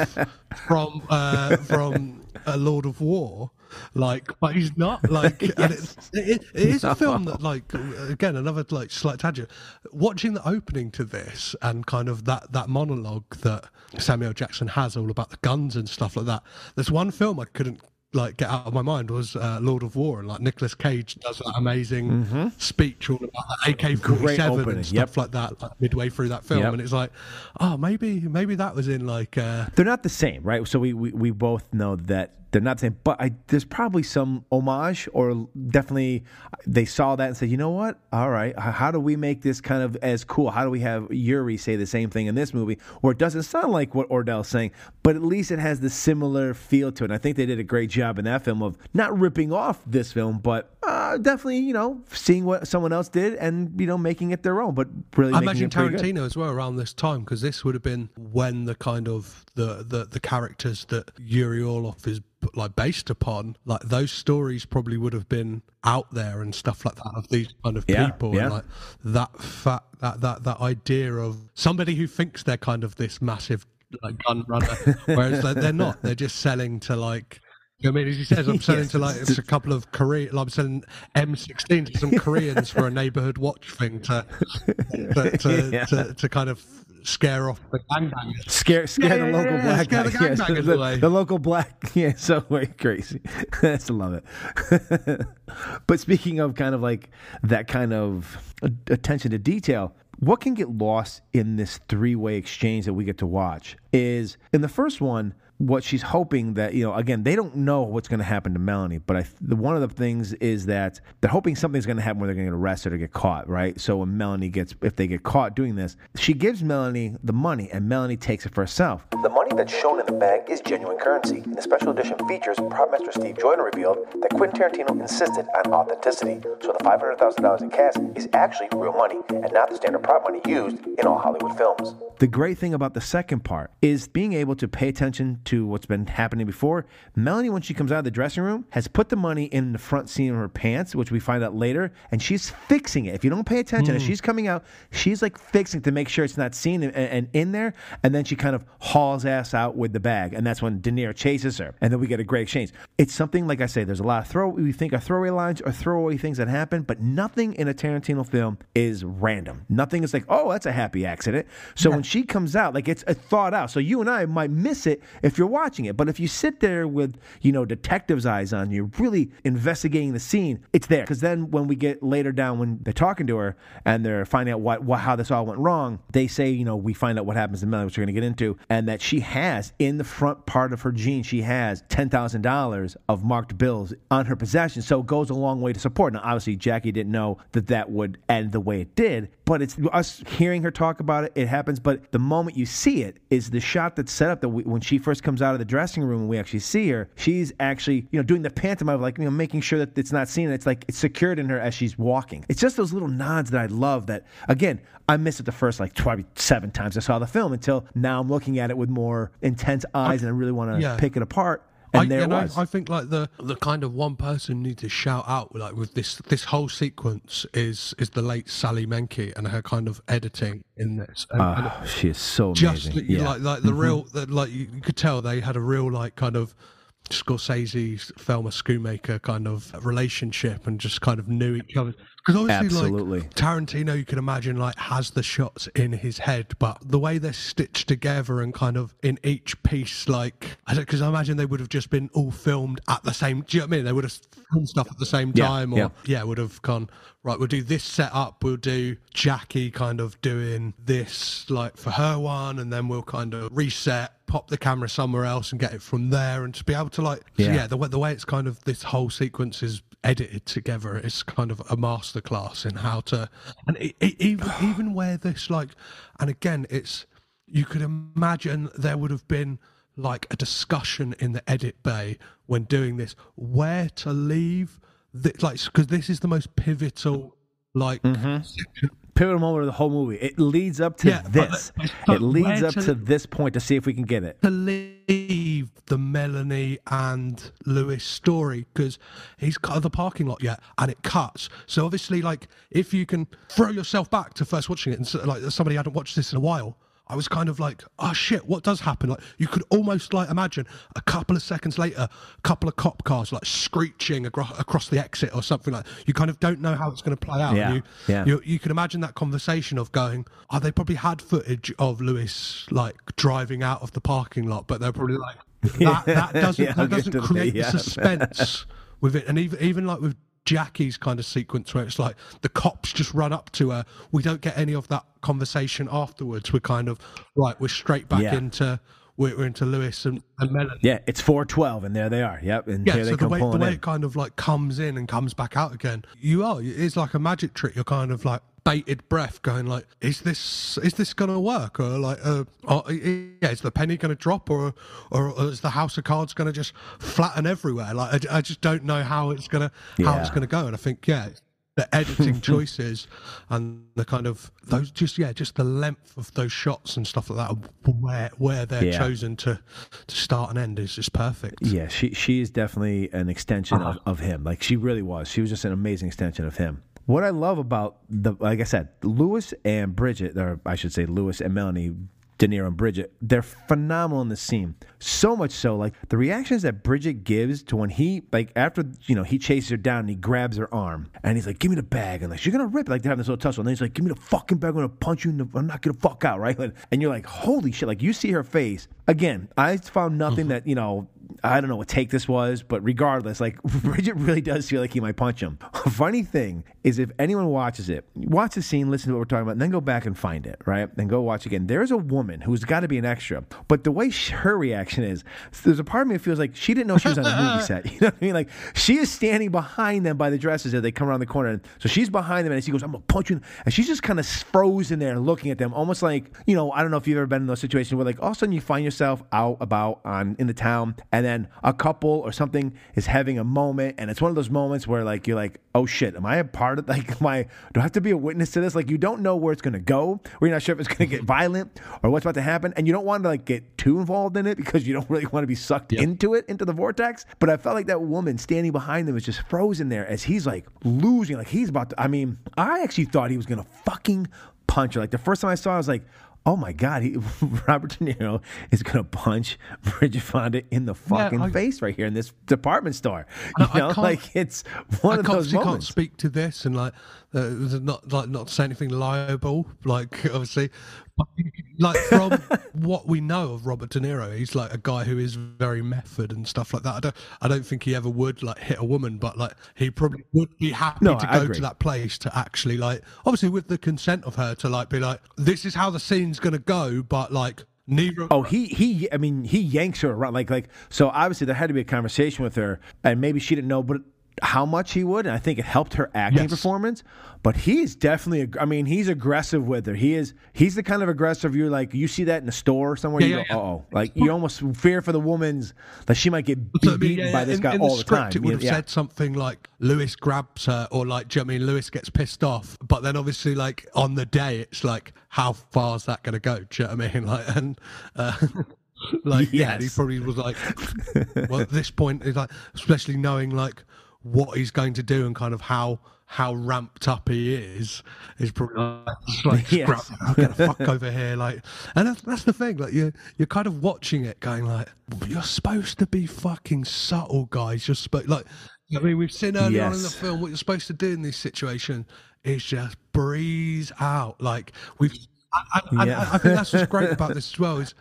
from uh, from uh, Lord of War, like, but he's not. Like, and it, it, it is a film that, like, again, another like slight tangent. Watching the opening to this and kind of that that monologue that Samuel Jackson has all about the guns and stuff like that. There's one film I couldn't like get out of my mind was uh, Lord of War and like Nicolas Cage does that amazing speech all about AK forty Mm-hmm. Seven and stuff yep. like that like midway through that film Yep. and it's like oh maybe maybe that was in like uh They're not the same, right? So we, we, we both know that they're not saying, but I, there's probably some homage or definitely they saw that and said, you know what? All right, how do we make this kind of as cool? How do we have Yuri say the same thing in this movie? Or it doesn't sound like what Ordell's saying, but at least it has the similar feel to it. And I think they did a great job in that film of not ripping off this film, but uh, definitely, you know, seeing what someone else did and, you know, making it their own, but really I imagine it pretty good. Tarantino as well around this time because this would have been when the kind of the, the the characters that Yuri Orlov is like based upon like those stories probably would have been out there and stuff like that of these kind of Yeah, people yeah. and like that fact that that that idea of somebody who thinks they're kind of this massive like gun runner whereas they're, they're not they're just selling to like you know what I mean, as he says, I'm selling to like it's a couple of Korean. Like I'm selling M16 to some Koreans for a neighborhood watch thing to to, to, Yeah. to, to kind of scare off the gangbangers. Scare, scare Yeah, the yeah, local yeah, black scare the Yes, the, away. the local black, yeah, so way crazy. That's love it. but speaking of kind of like that kind of attention to detail, what can get lost in this three-way exchange that we get to watch is in the first one. What she's hoping that you know, again, they don't know what's going to happen to Melanie, but I, the one of the things is that they're hoping something's going to happen where they're going to get arrested or get caught, right? So when Melanie gets, if they get caught doing this, she gives Melanie the money, and Melanie takes it for herself. The money that's shown in the bag is genuine currency, and the special edition features prop master Steve Joyner revealed that Quentin Tarantino insisted on authenticity, so the $500,000 in cash is actually real money and not the standard prop money used in all Hollywood films. The great thing about the second part is being able to pay attention to what's been happening before. Melanie, when she comes out of the dressing room, has put the money in the front seam of her pants, which we find out later, and she's fixing it. If you don't pay attention, as hmm. she's coming out, she's like fixing it to make sure it's not seen and, and in there, and then she kind of hauls ass out with the bag, and that's when De Niro chases her, and then we get a great exchange. It's something like I say, there's a lot of throw we think are throwaway lines or throwaway things that happen, but nothing in a Tarantino film is random. Nothing is like, oh, that's a happy accident. So when she comes out, like it's a thought out. So you and I might miss it if you're watching it, but if you sit there with you know detective's eyes on you, really investigating the scene, it's there. Because then when we get later down when they're talking to her and they're finding out what, what how this all went wrong, they say you know we find out what happens to Melanie, which we're going to get into, and that she has in the front part of her jeans, she has ten thousand dollars of marked bills on her possession. So it goes a long way to support. Now obviously Jackie didn't know that that would end the way it did, but it's us hearing her talk about it. It happens, but the moment you see it is the shot that's set up that we, when she first comes out of the dressing room and we actually see her, she's actually you know doing the pantomime of like you know making sure that it's not seen. It's like it's secured in her as she's walking. It's just those little nods that I love. That again, I missed it the first like probably seven times I saw the film until now I'm looking at it with more intense eyes and I really want to yeah. pick it apart. And I, there and it I- was. I, think like the the kind of one person need to shout out like with this this whole sequence is is the late Sally Menke and her kind of editing in this. And, and Oh, she is so just amazing. you yeah. Mm-hmm. like like the real that like you, you could tell they had a real like kind of Scorsese, Thelma Schoonmaker kind of relationship and just kind of knew each other. Because obviously, Absolutely. like Tarantino, you can imagine like has the shots in his head, but the way they're stitched together and kind of in each piece, like because I imagine they would have just been all filmed at the same. Do you know what I mean? They would have filmed stuff at the same Yeah, time, or yeah. yeah, would have gone right. We'll do this setup. We'll do Jackie kind of doing this like for her one, and then we'll kind of reset, pop the camera somewhere else, and get it from there, and to be able to like Yeah. yeah, the way the way it's kind of this whole sequence is edited together it's kind of a masterclass in how to and it, it, even even where this like and again it's you could imagine there would have been like a discussion in the edit bay when doing this where to leave the, like because this is the most pivotal like mm-hmm. section Pivotal moment of the whole movie. It leads up to Yeah, but- this. but- it leads up to- to this point to see if we can get it. to leave the Melanie and Louis story because he's cut of the parking lot yet and it cuts. So obviously, like if you can throw yourself back to first watching it and so, like somebody hadn't watched this in a while. I was kind of like, oh shit, what does happen? Like you could almost like imagine a couple of seconds later, a couple of cop cars like screeching agro- across the exit or something like. You kind of don't know how it's going to play out. Yeah, You, yeah. you you can imagine that conversation of going, oh, they probably had footage of Louis like driving out of the parking lot, but they're probably like, that, that doesn't, Yeah, that doesn't create yeah. the suspense with it. And even, even like with Jackie's kind of sequence where it's like the cops just run up to her, we don't get any of that conversation afterwards. We're kind of, right, we're straight back Yeah. into. We're, we're into Louis and, and Melanie. Yeah, it's 412, and there they are. Yep, and Yeah, so the way, the way in. it kind of like comes in and comes back out again, you are. It's like a magic trick. You're kind of like bated breath, going like, "Is this is this gonna work?" Or like, uh, or, yeah, is the penny gonna drop, or or, or is the house of cards gonna just flatten everywhere? Like, I, I just don't know how it's gonna how it's gonna go. And I think, yeah. The editing choices and the kind of those, just yeah, just the length of those shots and stuff like that, where where they're Yeah. chosen to to start and end is just perfect. Yeah, she she is definitely an extension Uh-huh. of, of him. Like she really was. She was just an amazing extension of him. What I love about the like I said, Louis and Bridget, or I should say Louis and Melanie, De Niro and Bridget, they're phenomenal in the scene. So much so, like the reactions that Bridget gives to when he like after you know he chases her down and he grabs her arm and he's like, "Give me the bag," and like she's gonna rip it. Like they're having this little tussle, and then he's like, "Give me the fucking bag. I'm gonna punch you. In the, I'm not gonna fuck out, right?" And you're like, "Holy shit!" Like you see her face again. I found nothing mm-hmm. that you know I don't know what take this was, but regardless, like Bridget really does feel like he might punch him. Funny thing is, if anyone watches it, watch the scene, listen to what we're talking about, and then go back and find it, right? Then go watch again. There's a woman who's got to be an extra, but the way sh- her reaction is, there's a part of me that feels like she didn't know she was on a movie set. You know what I mean? Like she is standing behind them by the dresses as they come around the corner, and so she's behind them, and she goes, "I'm gonna punch you," and she's just kind of frozen there, looking at them, almost like you know, I don't know if you've ever been in those situations where like all of a sudden you find yourself out about on in the town, and then a couple or something is having a moment, and it's one of those moments where like you're like, "Oh shit, am I a part of like I do I have to be a witness to this?" Like you don't know where it's gonna go, or you're not sure if it's gonna get violent or what's about to happen, and you don't want to like get too involved in it because you don't really want to be sucked into it into the vortex. But I felt like that woman standing behind them was just frozen there as he's like losing, like he's about to. I mean, I actually thought he was gonna fucking punch her. Like the first time I saw, it, I was like. Oh my God! He, Robert De Niro is gonna punch Bridget Fonda in the fucking I- face right here in this department store. You I know, can't- like it's one I of those obviously can't speak to this and like uh, not like not say anything liable like obviously but, like from what we know of Robert De Niro he's like a guy who is very method and stuff like that I don't I don't think he ever would like hit a woman but like he probably would be happy No, to I go agree. to that place to actually like obviously with the consent of her to like be like this is how the scene's gonna go but like neither Oh, he he. I mean, he yanks her around like like. So obviously there had to be a conversation with her, and maybe she didn't know, but how much he would, and I think it helped her acting Yes. performance. But he is definitely. I mean, he's aggressive with her. He is. He's the kind of aggressive you're like you see that in the store somewhere. Yeah, you yeah, go, yeah. oh, like you almost fear for the woman's that she might get So, beaten yeah, by this in, guy in all the the script, time. It would have said something like Louis grabs her, or like, do you know what I mean Louis gets pissed off? But then obviously, like on the day, it's like, how far is that going to go? Do you know what I mean? Like, and uh, like, yeah, he probably was like, well, at this point, it's like, especially knowing like what he's going to do and kind of how how ramped up he is is probably like, Yes. scrap, I'll get the fuck over here like and that's, that's the thing like you're you're kind of watching it going like you're supposed to be fucking subtle guys you're supposed like I mean we've seen earlier on in the film what you're supposed to do in this situation is just breeze out like we've I, I, Yeah. I, I think that's what's great about this as well is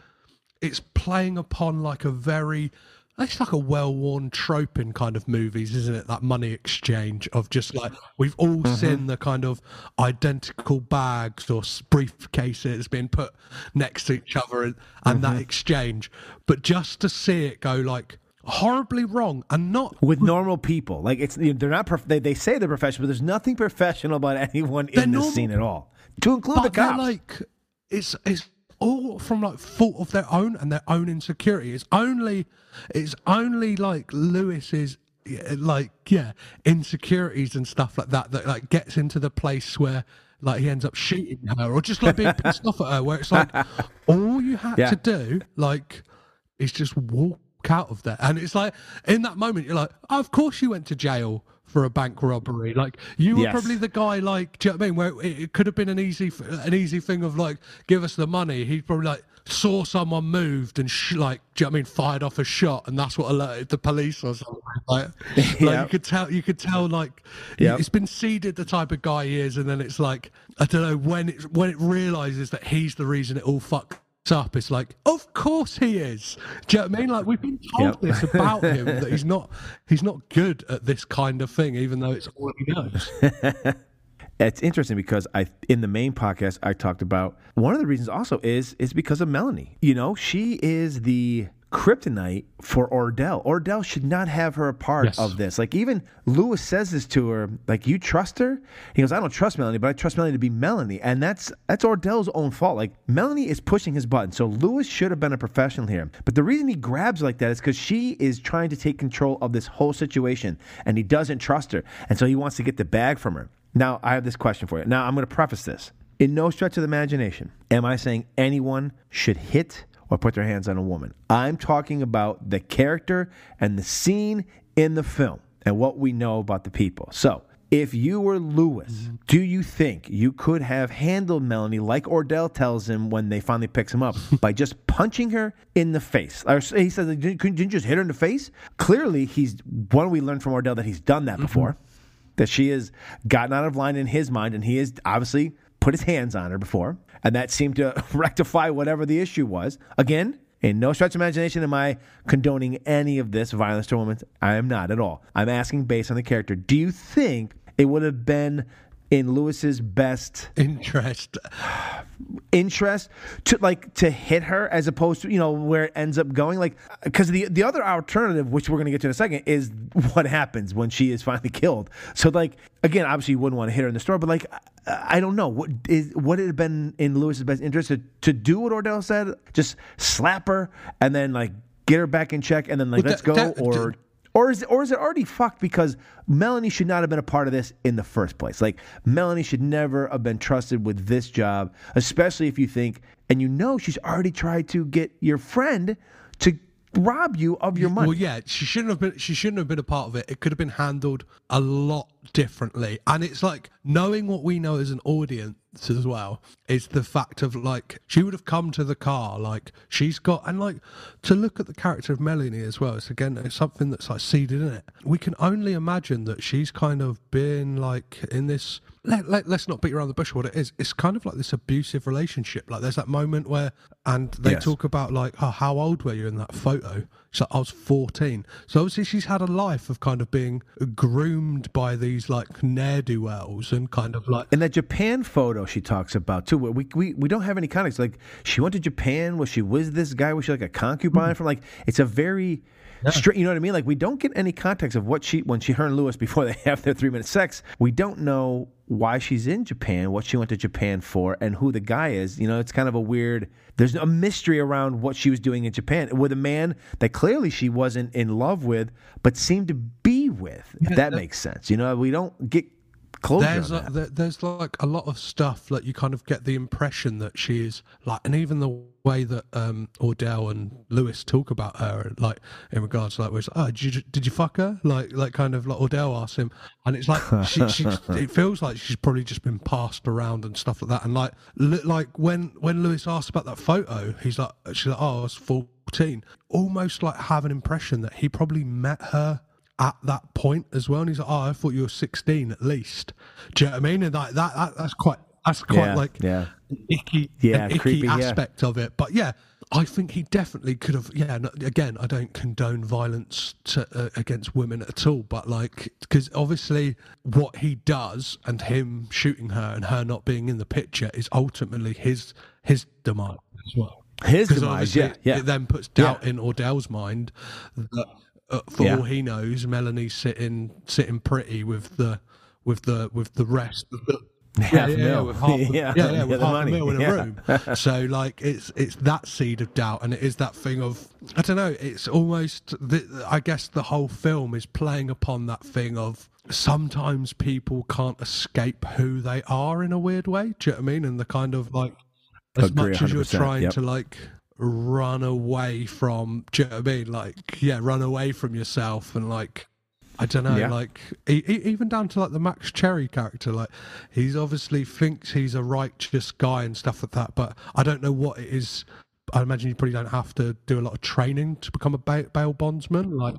it's playing upon like a very it's like a well-worn trope in kind of movies isn't it that money exchange of just like we've all Mm-hmm. seen the kind of identical bags or briefcases being put next to each other and, and Mm-hmm. that exchange but just to see it go like horribly wrong and not with normal people. Like it's they're not. Prof- they, they say they're professional, but there's nothing professional about anyone in this normal- scene at all. To include the cops. like it's it's all from like fault of their own and their own insecurity. It's only it's only like Louis's like yeah insecurities and stuff like that that like gets into the place where like he ends up shooting her or just like being pissed off at her where it's like all you had Yeah. to do like is just walk out of there and it's like in that moment you're like oh, of course you went to jail for a bank robbery. Like you were Yes. probably the guy like do you know what I mean? Where it, it could have been an easy an easy thing of like give us the money. He probably like saw someone moved and sh- like do you know what I mean? Fired off a shot and that's what alerted the police or something like, like you could tell you could tell like Yep. it's been seeded the type of guy he is and then it's like I don't know when it when it realizes that he's the reason it all fucked up it's like of course he is do you know what I mean like we've been told Yep. this about him that he's not he's not good at this kind of thing even though it's all he knows It's interesting because I in the main podcast I talked about one of the reasons also is is because of Melanie. You know, she is the kryptonite for Ordell. Ordell should not have her a part Yes. of this. Like even Louis says this to her, like you trust her? He goes, I don't trust Melanie, but I trust Melanie to be Melanie. And that's that's Ordell's own fault. Like Melanie is pushing his button. So Louis should have been a professional here. But the reason he grabs like that is because she is trying to take control of this whole situation and he doesn't trust her. And so he wants to get the bag from her. Now, I have this question for you. Now, I'm going to preface this. In no stretch of the imagination, am I saying anyone should hit or put their hands on a woman? I'm talking about the character and the scene in the film and what we know about the people. So, if you were Louis, mm-hmm. do you think you could have handled Melanie like Ordell tells him when they finally picks him up by just punching her in the face? Or he says, didn't, couldn't you just hit her in the face? Clearly, he's one. We learned from Ordell that he's done that mm-hmm. before that she has gotten out of line in his mind, and he has obviously put his hands on her before, and that seemed to rectify whatever the issue was. Again, in no stretch of imagination am I condoning any of this violence to women. I am not at all. I'm asking based on the character. Do you think it would have been in Louis's best interest. interest to like to hit her as opposed to you know where it ends up going like because the the other alternative which we're going to get to in a second is what happens when she is finally killed. So like again obviously you wouldn't want to hit her in the store but like I, don't know. What is would it have been in Louis's best interest to, to do what Ordell said? Just slap her and then like get her back in check and then like Well, let's that- go that- or or is, or is it already fucked because Melanie should not have been a part of this in the first place? Like, Melanie should never have been trusted with this job, especially if you think, and you know she's already tried to get your friend to rob you of your money. Well, yeah, she shouldn't have been. She shouldn't have been a part of it. It could have been handled a lot differently. And it's like knowing what we know as an audience as well is the fact of like she would have come to the car like she's got and like to look at the character of Melanie as well. It's again it's something that's like seeded in it. We can only imagine that she's kind of been like in this. Let, let, let's not beat around the bush. What it is, it's kind of like this abusive relationship. Like there's that moment where, and they Yes. talk about like, oh, how old were you in that photo? Like, I was 14. So obviously she's had a life of kind of being groomed by these like ne'er do wells and kind of like And that Japan photo she talks about too. where We, we we don't have any context. Like she went to Japan. Was she with this guy? Was she like a concubine mm. from? Like it's a very straight. You know what I mean? Like we don't get any context of what she when she her and Louis before they have their three minute sex. We don't know why she's in Japan, what she went to Japan for, and who the guy is. You know, it's kind of a weird. There's a mystery around what she was doing in Japan with a man that clearly she wasn't in love with, but seemed to be with. If that makes sense. You know, we don't get closure. there's a, there, there's like a lot of stuff that you kind of get the impression that she is like, and even the way that um Ordell and Louis talk about her, like in regards to like, where it's like, oh, did you, did you fuck her? Like, like kind of like Ordell asks him, and it's like she, she, it feels like she's probably just been passed around and stuff like that, and like, like when when Louis asked about that photo, he's like, she's like, oh, I was fourteen, almost like have an impression that he probably met her at that point as well. And he's like, "Oh, I thought you were 16 at least." Do you know what I mean? And like that, that that's quite that's quite Yeah, like yeah. an icky, Yeah, icky creepy, yeah. aspect of it. But yeah, I think he definitely could have. Yeah, no, again, I don't condone violence to, uh, against women at all. But like, because obviously, what he does and him shooting her and her not being in the picture is ultimately his his demise as well. His demise, yeah, yeah. It then puts doubt in Ordell's mind that, Uh, for Yeah. all he knows, Melanie's sitting sitting pretty with the with the with the rest. Half a mil. with half Yeah, yeah, yeah, yeah, with half money. a mil in a Yeah. room. So like it's it's that seed of doubt, and it is that thing of I don't know. It's almost the, I guess the whole film is playing upon that thing of sometimes people can't escape who they are in a weird way. Do you know what I mean? And the kind of like as Agree much as you're trying yep. to like run away from do you know what I mean? Like yeah, run away from yourself and like I don't know, Yeah. like e- e- even down to like the Max Cherry character, like he's obviously thinks he's a righteous guy and stuff like that, but I don't know what it is. I imagine you probably don't have to do a lot of training to become a ba- bail bondsman. Like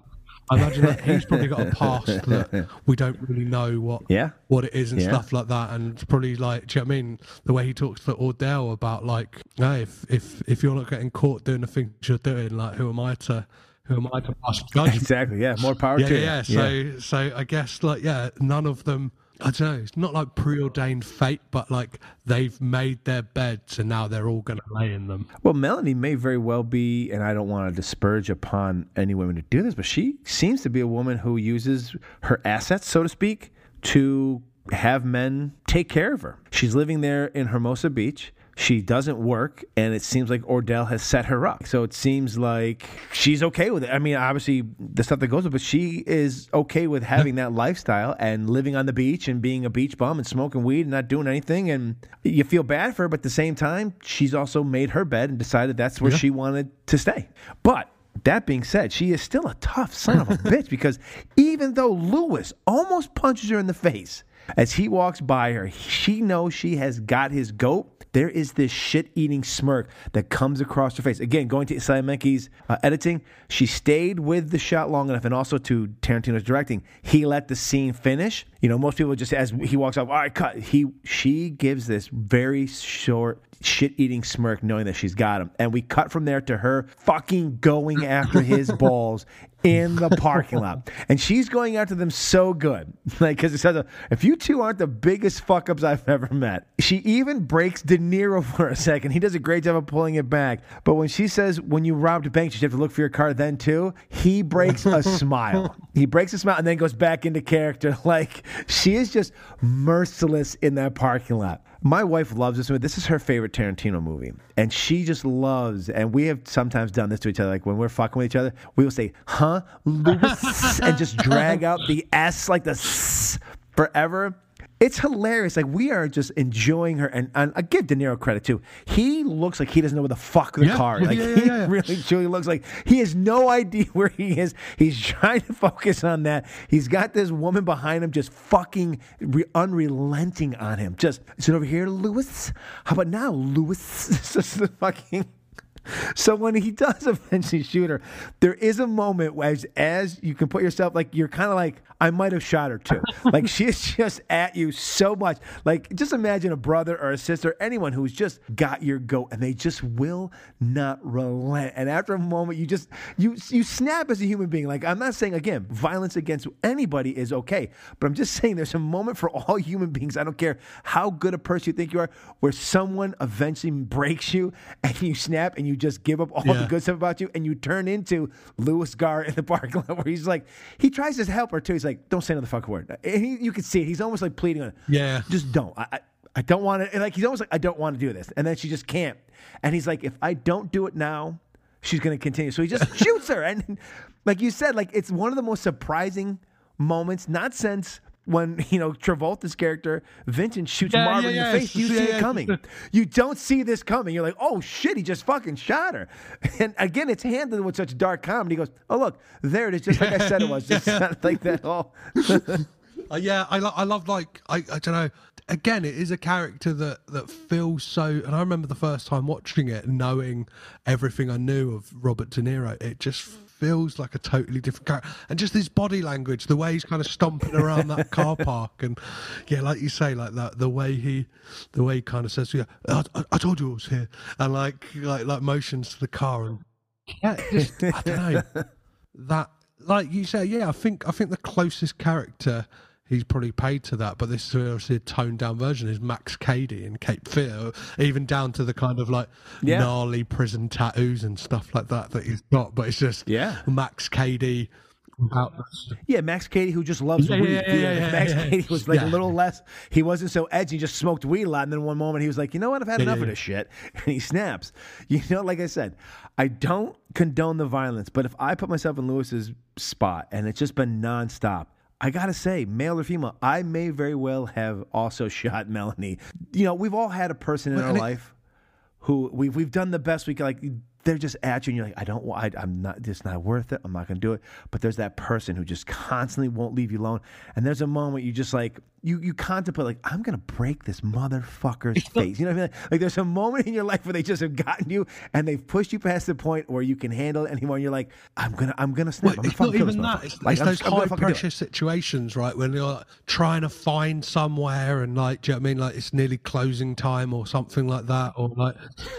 I imagine that he's probably got a past that we don't really know what Yeah. what it is and Yeah. stuff like that. And probably like, do you know what I mean? The way he talks to Ordell about like, hey, if if if you're not getting caught doing the things you're doing, like, who am I to who am I to pass judgment? Exactly. Yeah. More power yeah, to yeah, you. yeah. So so I guess like yeah, none of them. I don't know. It's not like preordained fate, but like they've made their beds and now they're all going to lay in them. Well, Melanie may very well be, and I don't want to disparage upon any women to do this, but she seems to be a woman who uses her assets, so to speak, to have men take care of her. She's living there in Hermosa Beach. She doesn't work, and it seems like Ordell has set her up. So it seems like she's okay with it. I mean, obviously, the stuff that goes with it, but she is okay with having that lifestyle and living on the beach and being a beach bum and smoking weed and not doing anything. And you feel bad for her, but at the same time, she's also made her bed and decided that's where she wanted to stay. But that being said, she is still a tough son of a bitch because even though Louis almost punches her in the face as he walks by her, she knows she has got his goat. There is this shit eating smirk that comes across her face. Again, going to Sally Menke's uh, editing, she stayed with the shot long enough, and also to Tarantino's directing, he let the scene finish. You know, most people just as he walks off, all right, cut. He she gives this very short shit eating smirk knowing that she's got him. And we cut from there to her fucking going after his balls in the parking lot. And she's going after them so good. Like, because it says, if you two aren't the biggest fuck ups I've ever met. She even breaks De Niro for a second. He does a great job of pulling it back. But when she says, when you robbed a bank, you should have to look for your car then too, he breaks a smile. He breaks a smile and then goes back into character. Like, she is just merciless in that parking lot. My wife loves this movie. This is her favorite Tarantino movie. And she just loves, and we have sometimes done this to each other. Like when we're fucking with each other, we will say, huh, Louis, and just drag out the S like the S forever. It's hilarious. Like we are just enjoying her, and, and I give De Niro credit too. He looks like he doesn't know where the fuck the Yeah, car. is. yeah, Like yeah, he yeah, yeah. really truly looks like he has no idea where he is. He's trying to focus on that. He's got this woman behind him, just fucking re- unrelenting on him. Just is it over here, Louis? How about now, Louis? It's just the fucking. So when he does eventually shoot her, there is a moment where as, as you can put yourself like you're kind of like I might have shot her too. like she is just at you so much. Like just imagine a brother or a sister, anyone who's just got your goat and they just will not relent. And after a moment, you just you you snap as a human being. Like I'm not saying again, violence against anybody is okay, but I'm just saying there's a moment for all human beings. I don't care how good a person you think you are, where someone eventually breaks you and you snap and you just give up all the good stuff about you and you turn into Louis Gara in the parking lot where he's like, he tries to help her too. He's like, don't say another fucking word. And he, you can see it. He's almost like pleading on it. Yeah. Just don't. I, I, I don't want to. Like, he's almost like, I don't want to do this. And then she just can't. And he's like, if I don't do it now, she's going to continue. So he just shoots her. And like you said, like, it's one of the most surprising moments, not since when you know Travolta's character Vincent shoots Yeah, Marvin yeah, in the yeah, face. You see it coming. You don't see this coming. You're like, oh shit, he just fucking shot her. And again, it's handled with such dark comedy. He goes, oh look, there it is, just like I said it was, just like that. All Uh, yeah, I, lo- I love like I, I don't know. Again, it is a character that that feels so. And I remember the first time watching it, knowing everything I knew of Robert De Niro, it just feels like a totally different character. And just his body language, the way he's kind of stomping around that car park, and yeah, like you say, like that, the way he, the way he kind of says, "Yeah, I, I, I told you I was here," and like like like motions to the car, and yeah, just I don't know that like you say yeah i think i think the closest character he's probably paid to that but this is obviously a toned down version is max cady in cape fear even down to the kind of like Yeah. gnarly prison tattoos and stuff like that that he's got but it's just Yeah. max cady Yeah, Max Cady, who just loves Yeah, weed. yeah, yeah, Max. Cady was like a little less. He wasn't so edgy. Just smoked weed a lot, and then one moment he was like, "You know what? I've had enough of this shit," and he snaps. You know, like I said, I don't condone the violence, but if I put myself in Louis's spot and it's just been nonstop. I gotta say, male or female, I may very well have also shot Melanie. You know, we've all had a person in But- our and it- life who we've we've done the best we can. Like they're just at you, and you're like, I don't, I, I'm not, it's not worth it. I'm not gonna do it. But there's that person who just constantly won't leave you alone. And there's a moment you just like you you contemplate like I'm gonna break this motherfucker's face. You know what I mean? Like, there's a moment in your life where they just have gotten you and they've pushed you past the point where you can handle it anymore. And you're like, I'm gonna I'm gonna snap. Well, I'm gonna it's not fucking kill this even that. It's, Like, it's I'm those I'm high do pressure situations, right? When you're like, trying to find somewhere and like, do you know what I mean? Like it's nearly closing time or something like that, or like,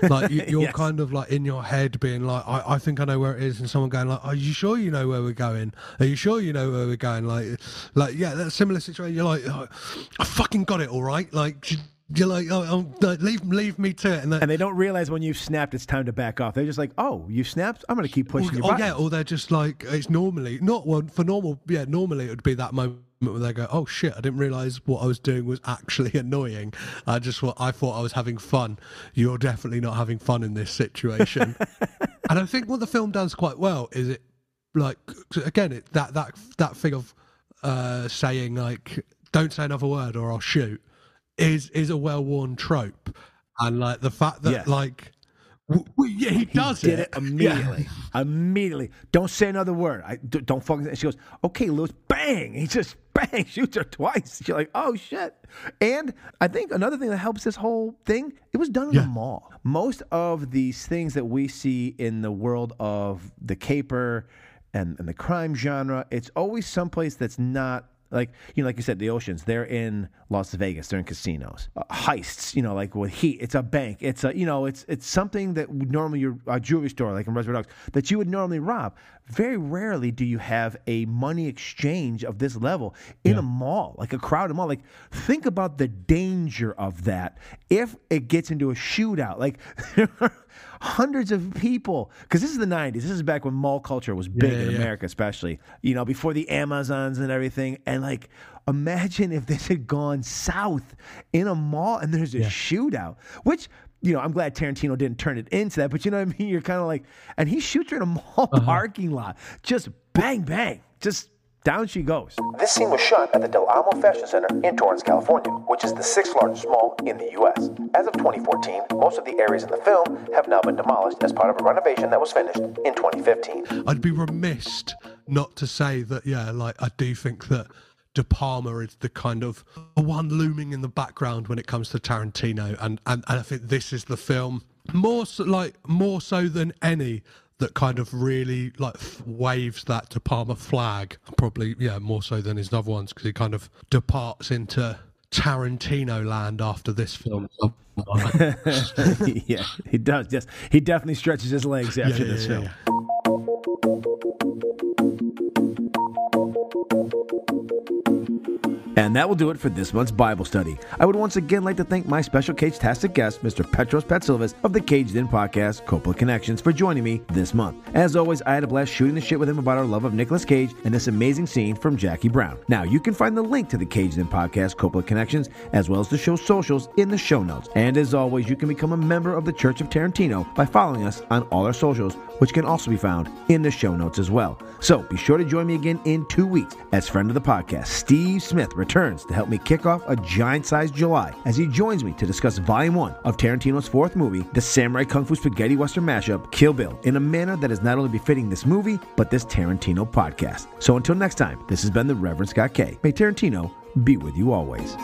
like you, you're Yes. kind of like in your head being like, I, I think I know where it is, and someone going like, Are you sure you know where we're going? Are you sure you know where we're going? Like, like yeah, that's a similar situation. You're like, oh, I fucking got it, all right. Like you're like, oh, oh like, leave leave me to it, and, And they don't realize when you've snapped, it's time to back off. They're just like, oh, you snapped? I'm going to keep pushing or, or buttons. yeah, or they're just like it's normally not one for normal. Yeah, normally it would be that moment where they go, "Oh shit, I didn't realize what I was doing was actually annoying. I just thought I thought I was having fun. You're definitely not having fun in this situation." and I think what the film does quite well is it like again it, that that that thing of uh, saying like don't say another word or I'll shoot is is a well worn trope, and like the fact that Yes. like. w- w- yeah, he does did it Yeah. immediately. Immediately. Don't say another word. I d- don't fucking. She goes, okay, Louis. Bang. He just bang shoots her twice. You're like, oh shit. And I think another thing that helps this whole thing, it was done in Yeah. a mall. Most of these things that we see in the world of the caper and, and the crime genre, it's always someplace that's not like you know, like you said, the oceans. They're in Las Vegas. They're in casinos, uh, heists. You know, like with heat. It's a bank. It's a you know, it's it's something that would normally your a jewelry store, like in Reservoir Dogs, that you would normally rob. Very rarely do you have a money exchange of this level in a mall, like a crowded mall. Like think about the danger of that if it gets into a shootout. Like. Hundreds of people, because this is the '90s. This is back when mall culture was big Yeah, in yeah. America, especially. You know, before the Amazons and everything. And like, imagine if this had gone south in a mall and there's a shootout, which. You know, I'm glad Tarantino didn't turn it into that, but you know what I mean? You're kind of like, and he shoots her in a mall uh-huh. parking lot. Just bang, bang. Just down she goes. This scene was shot at the Del Amo Fashion Center in Torrance, California, which is the sixth largest mall in the U.S. As of 2014, most of the areas in the film have now been demolished as part of a renovation that was finished in 2015. I'd be remiss not to say that, yeah, like I do think that De Palma is the kind of one looming in the background when it comes to Tarantino, and and, and I think this is the film more so, like more so than any that kind of really like f- waves that De Palma flag. Probably, yeah, more so than his other ones because he kind of departs into Tarantino land after this film. yeah, he does. Yes, he definitely stretches his legs after yeah, this yeah, film. And that will do it for this month's Bible study. I would once again like to thank my special cage-tastic guest, Mr. Petros Patsilivas of the Caged In podcast, Coppola Connections, for joining me this month. As always, I had a blast shooting the shit with him about our love of Nicolas Cage and this amazing scene from Jackie Brown. Now, you can find the link to the Caged In podcast, Coppola Connections, as well as the show's socials in the show notes. And as always, you can become a member of the Church of Tarantino by following us on all our socials, which can also be found in the show notes as well. So be sure to join me again in two weeks as friend of the podcast, Steve Smith returns to help me kick off a giant sized July as he joins me to discuss Volume 1 of Tarantino's fourth movie, the Samurai Kung Fu Spaghetti Western mashup, Kill Bill, in a manner that is not only befitting this movie, but this Tarantino podcast. So until next time, this has been the Reverend Scott K. May Tarantino be with you always.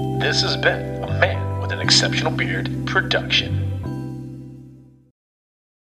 This has been a Man with an Exceptional Beard production.